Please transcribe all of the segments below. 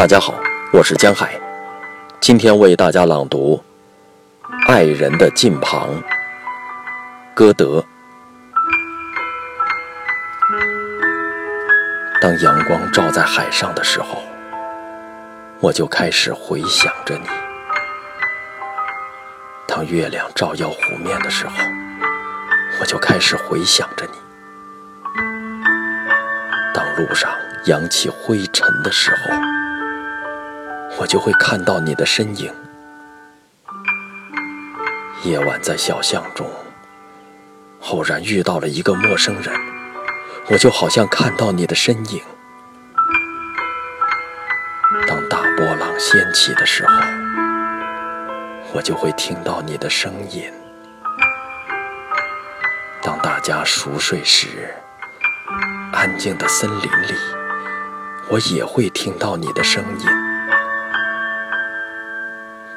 大家好，我是江海，今天为大家朗读《爱人的近旁》。歌德。当阳光照在海上的时候，我就开始回想着你；当月亮照耀湖面的时候，我就开始回想着你；当路上扬起灰尘的时候，我就会看到你的身影。夜晚在小巷中，偶然遇到了一个陌生人，我就好像看到你的身影。当大波浪掀起的时候，我就会听到你的声音。当大家熟睡时，安静的森林里，我也会听到你的声音。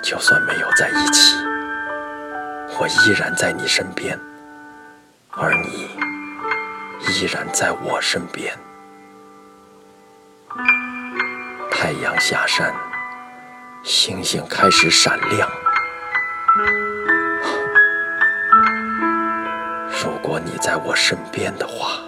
就算没有在一起，我依然在你身边，而你依然在我身边。太阳下山，星星开始闪亮。如果你在我身边的话。